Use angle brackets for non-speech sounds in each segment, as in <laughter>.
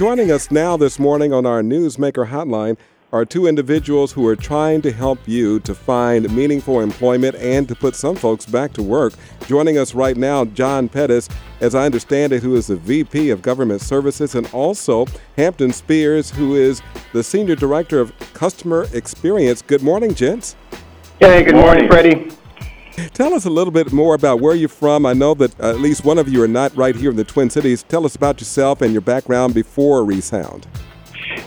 Joining us now this morning on our Newsmaker hotline are two individuals who are trying to help you to find meaningful employment and to put some folks back to work. Joining us right now, John Pettis, as I understand it, who is the VP of Government Services, and also Hampton Spears, who is the Senior Director of Customer Experience. Good morning, gents. Hey, good morning, Freddie. Tell us a little bit more about where you're from. I know that at least one of you are not right here in the Twin Cities. Tell us about yourself and your background before Resound.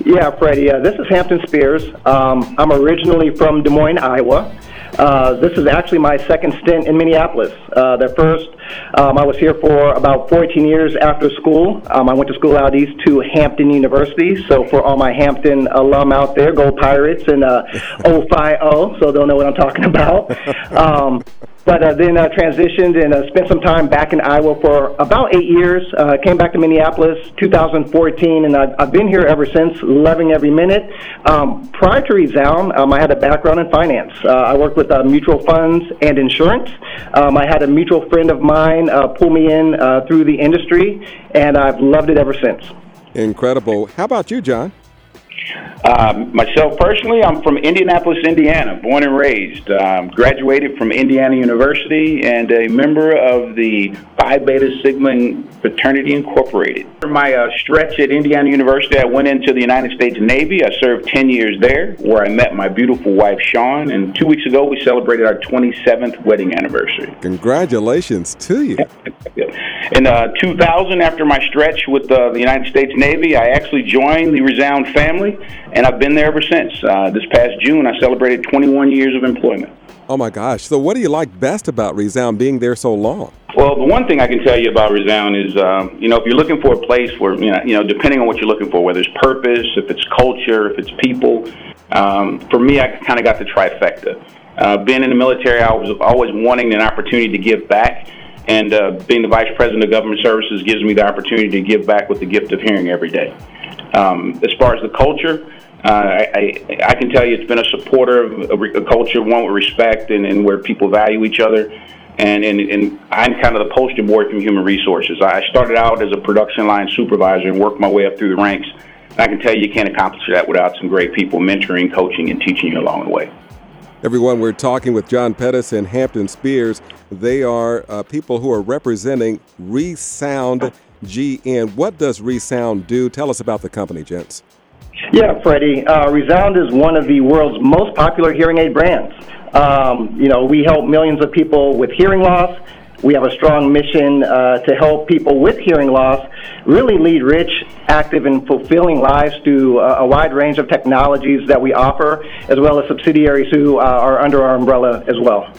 Yeah, Freddie. Uh, this is Hampton Spears. Um, I'm originally from Des Moines, Iowa. Uh, this is actually my second stint in Minneapolis. Uh, the first, um, I was here for about 14 years after school. Um, I went to school out east to Hampton University. So for all my Hampton alum out there, go Pirates and uh, <laughs> 050, so they'll know what I'm talking about. <laughs> Um, but uh, then uh, transitioned and uh, spent some time back in Iowa for about eight years. Uh, came back to Minneapolis 2014, and I've, I've been here ever since, loving every minute. Um, prior to Resound, um, I had a background in finance. Uh, I worked with uh, mutual funds and insurance. Um, I had a mutual friend of mine uh, pull me in uh, through the industry, and I've loved it ever since. Incredible. How about you, John? Um, myself personally, I'm from Indianapolis, Indiana, born and raised. Um, graduated from Indiana University and a member of the Phi Beta Sigma Fraternity Incorporated. For my uh, stretch at Indiana University, I went into the United States Navy. I served 10 years there, where I met my beautiful wife, Sean. And two weeks ago, we celebrated our 27th wedding anniversary. Congratulations to you. <laughs> In uh, 2000, after my stretch with uh, the United States Navy, I actually joined the Resound family and I've been there ever since. Uh, this past June, I celebrated 21 years of employment. Oh my gosh! So, what do you like best about Resound being there so long? Well, the one thing I can tell you about Resound is, uh, you know, if you're looking for a place where, you know, you know, depending on what you're looking for, whether it's purpose, if it's culture, if it's people, um, for me, I kind of got the trifecta. Uh, being in the military, I was always wanting an opportunity to give back, and uh, being the vice president of government services gives me the opportunity to give back with the gift of hearing every day. Um, as far as the culture, uh, I, I can tell you it's been a supporter of a, a culture, one with respect and, and where people value each other. And, and, and I'm kind of the poster boy from human resources. I started out as a production line supervisor and worked my way up through the ranks. I can tell you, you can't accomplish that without some great people mentoring, coaching, and teaching you along the way. Everyone, we're talking with John Pettis and Hampton Spears. They are uh, people who are representing Resound GN. What does Resound do? Tell us about the company, gents. Yeah, Freddie. Uh, Resound is one of the world's most popular hearing aid brands. Um, you know, we help millions of people with hearing loss. We have a strong mission uh, to help people with hearing loss really lead rich, active, and fulfilling lives through uh, a wide range of technologies that we offer, as well as subsidiaries who uh, are under our umbrella as well.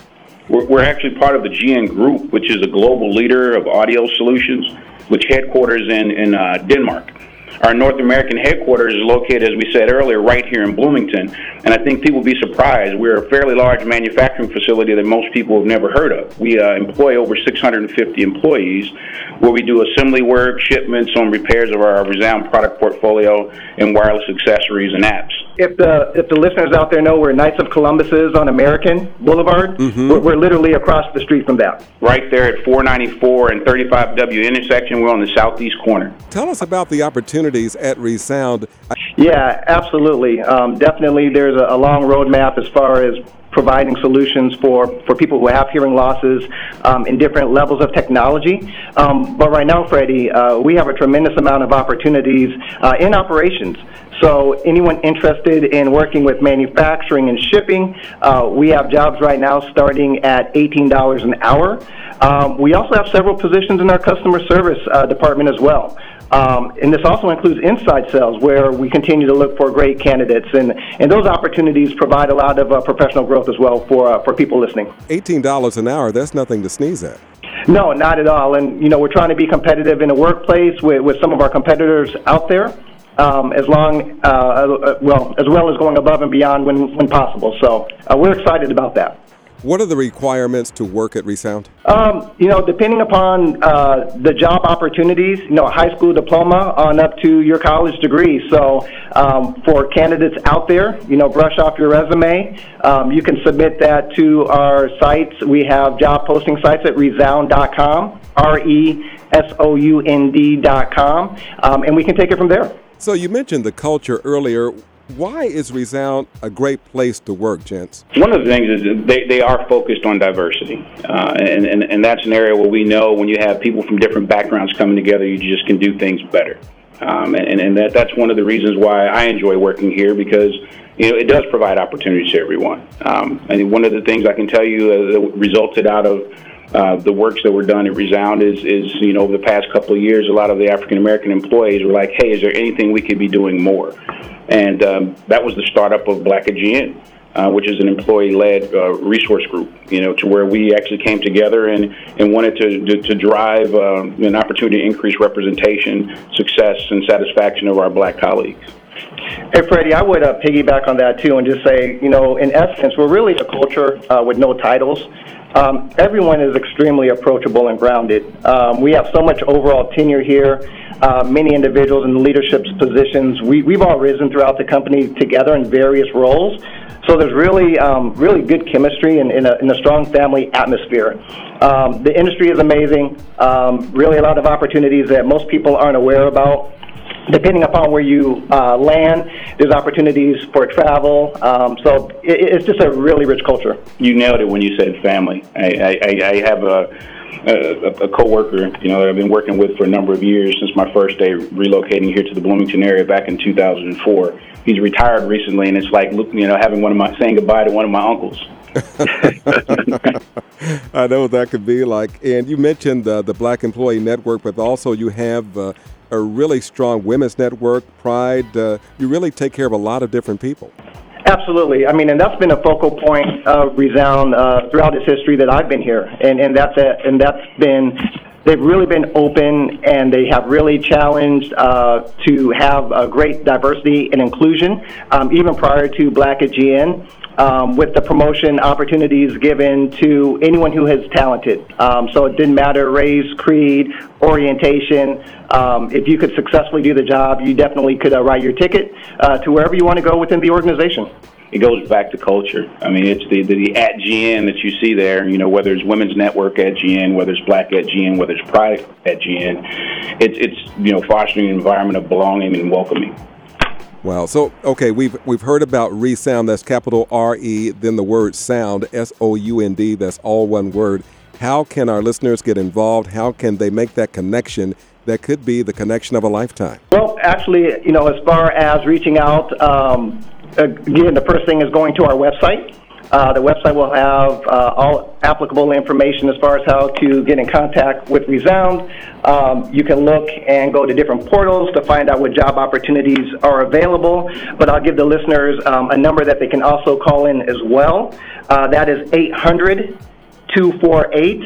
We're, we're actually part of the GN Group, which is a global leader of audio solutions, which headquarters in, in uh, Denmark. Our North American headquarters is located, as we said earlier, right here in Bloomington. And I think people will be surprised. We're a fairly large manufacturing facility that most people have never heard of. We uh, employ over 650 employees where we do assembly work, shipments on repairs of our Resound product portfolio, and wireless accessories and apps. If the if the listeners out there know where Knights of Columbus is on American Boulevard, mm-hmm. we're, we're, literally across the street from that. Right there at 494 and 35W intersection. We're on the southeast corner. Tell us about the opportunities at Resound. Yeah, absolutely. Um, definitely, there's a, a long roadmap as far as providing solutions for, for people who have hearing losses um, in different levels of technology. Um, but right now, Freddie, uh, we have a tremendous amount of opportunities uh, in operations. So anyone interested in working with manufacturing and shipping, uh, we have jobs right now starting at $18 an hour. Um, we also have several positions in our customer service uh, department as well. Um, and this also includes inside sales, where we continue to look for great candidates, and, and those opportunities provide a lot of uh, professional growth as well for uh, for people listening. Eighteen dollars an hour—that's nothing to sneeze at. No, not at all. And you know, we're trying to be competitive in the workplace with, with some of our competitors out there. Um, as long, uh, uh well, as well as going above and beyond when, when possible. So uh, we're excited about that. What are the requirements to work at Resound? Um, you know, depending upon uh, the job opportunities, you know, a high school diploma on up to your college degree. So, um, for candidates out there, you know, brush off your resume. Um, you can submit that to our sites. We have job posting sites at resound.com, R E S O U N D.com, um, and we can take it from there. So you mentioned the culture earlier. Why is Resound a great place to work, gents? One of the things is they, they are focused on diversity. Uh, and, and, and that's an area where we know when you have people from different backgrounds coming together, you just can do things better. Um, and and that, that's one of the reasons why I enjoy working here because you know it does provide opportunities to everyone. Um, and one of the things I can tell you uh, that resulted out of uh, the works that were done at Resound is, is, you know, over the past couple of years, a lot of the African American employees were like, hey, is there anything we could be doing more? And um, that was the startup of Black at Uh, which is an employee-led uh, resource group, you know, to where we actually came together and, and wanted to, to, to drive uh, an opportunity to increase representation, success, and satisfaction of our black colleagues. Hey, Freddie, I would uh, piggyback on that too and just say, you know, in essence, we're really a culture uh, with no titles. Um, everyone is extremely approachable and grounded. Um, we have so much overall tenure here. Uh, many individuals in leadership positions. We, we've all risen throughout the company together in various roles. So there's really, um, really good chemistry and in, a, strong family atmosphere. Um, the industry is amazing. Um, really, a lot of opportunities that most people aren't aware about depending upon where you uh, land, there's opportunities for travel. Um, so it, it's just a really rich culture. You nailed it when you said family. I, I, I have a, a, a coworker, you know, that I've been working with for a number of years since my first day relocating here to the Bloomington area back in 2004. He's retired recently, and it's like, you know, having one of my saying goodbye to one of my uncles. <laughs> <laughs> I know what that could be like. And you mentioned uh, the Black Employee Network, but also you have uh, a really strong women's network, Pride. Uh, you really take care of a lot of different people. Absolutely. I mean, and that's been a focal point of Resound uh, throughout its history that I've been here, and and that's a, and that's been they've really been open and they have really challenged uh, to have a great diversity and inclusion. Um, even prior to Black at GN, um, with the promotion opportunities given to anyone who is talented. Um, so it didn't matter race, creed, orientation. Um, if you could successfully do the job, you definitely could uh, write your ticket uh, to wherever you want to go within the organization. It goes back to culture. I mean, it's the, the, the at GN that you see there. You know, whether it's Women's Network at GN, whether it's Black at GN, whether it's Pride at GN, it's it's you know fostering an environment of belonging and welcoming. Wow. So, okay, we've we've heard about resound. That's capital R E, then the word sound, S O U N D. That's all one word. How can our listeners get involved? How can they make that connection? That could be the connection of a lifetime. Well, actually, you know, as far as reaching out, um, again, the first thing is going to our website. Uh, the website will have uh, all applicable information as far as how to get in contact with Resound. Um, you can look and go to different portals to find out what job opportunities are available. But I'll give the listeners um, a number that they can also call in as well. Uh, that is 800 248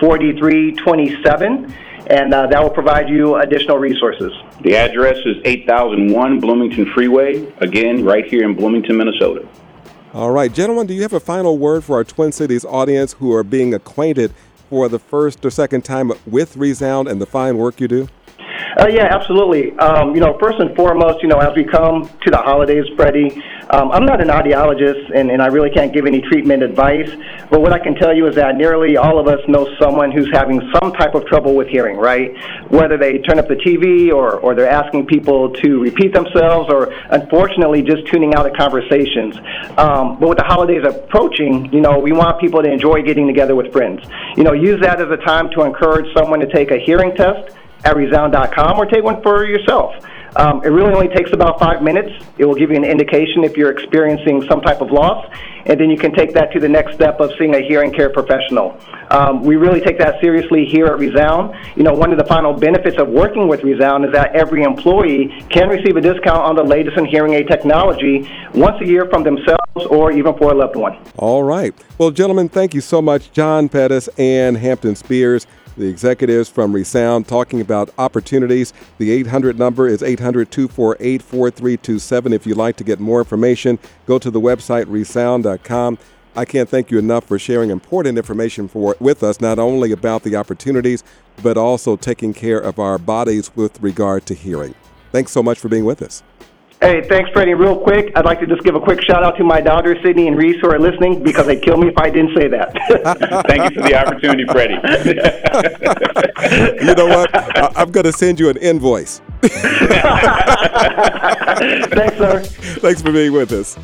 4327 and uh, that will provide you additional resources. The address is 8001 Bloomington Freeway, again, right here in Bloomington, Minnesota. All right, gentlemen, do you have a final word for our Twin Cities audience who are being acquainted for the first or second time with Resound and the fine work you do? Uh, yeah, absolutely. Um, you know, first and foremost, you know, as we come to the holidays, Freddie, um, I'm not an audiologist and, and I really can't give any treatment advice, but what I can tell you is that nearly all of us know someone who's having some type of trouble with hearing, right? Whether they turn up the TV or, or they're asking people to repeat themselves or unfortunately just tuning out of conversations. Um, but with the holidays approaching, you know, we want people to enjoy getting together with friends. You know, use that as a time to encourage someone to take a hearing test at resound.com or take one for yourself. Um, it really only takes about five minutes. It will give you an indication if you're experiencing some type of loss, and then you can take that to the next step of seeing a hearing care professional. Um, we really take that seriously here at Resound. You know, one of the final benefits of working with Resound is that every employee can receive a discount on the latest in hearing aid technology once a year from themselves or even for a loved one. All right. Well, gentlemen, thank you so much, John Pettis and Hampton Spears the executives from Resound talking about opportunities. The 800 number is 800 248 4327. If you'd like to get more information, go to the website resound.com. I can't thank you enough for sharing important information for, with us, not only about the opportunities, but also taking care of our bodies with regard to hearing. Thanks so much for being with us. Hey, thanks, Freddie. Real quick, I'd like to just give a quick shout out to my daughter, Sydney and Reese, who are listening because they'd kill me if I didn't say that. <laughs> Thank you for the opportunity, Freddie. you know what? I- am going to send you an invoice. <laughs> Thanks, sir. Thanks for being with us.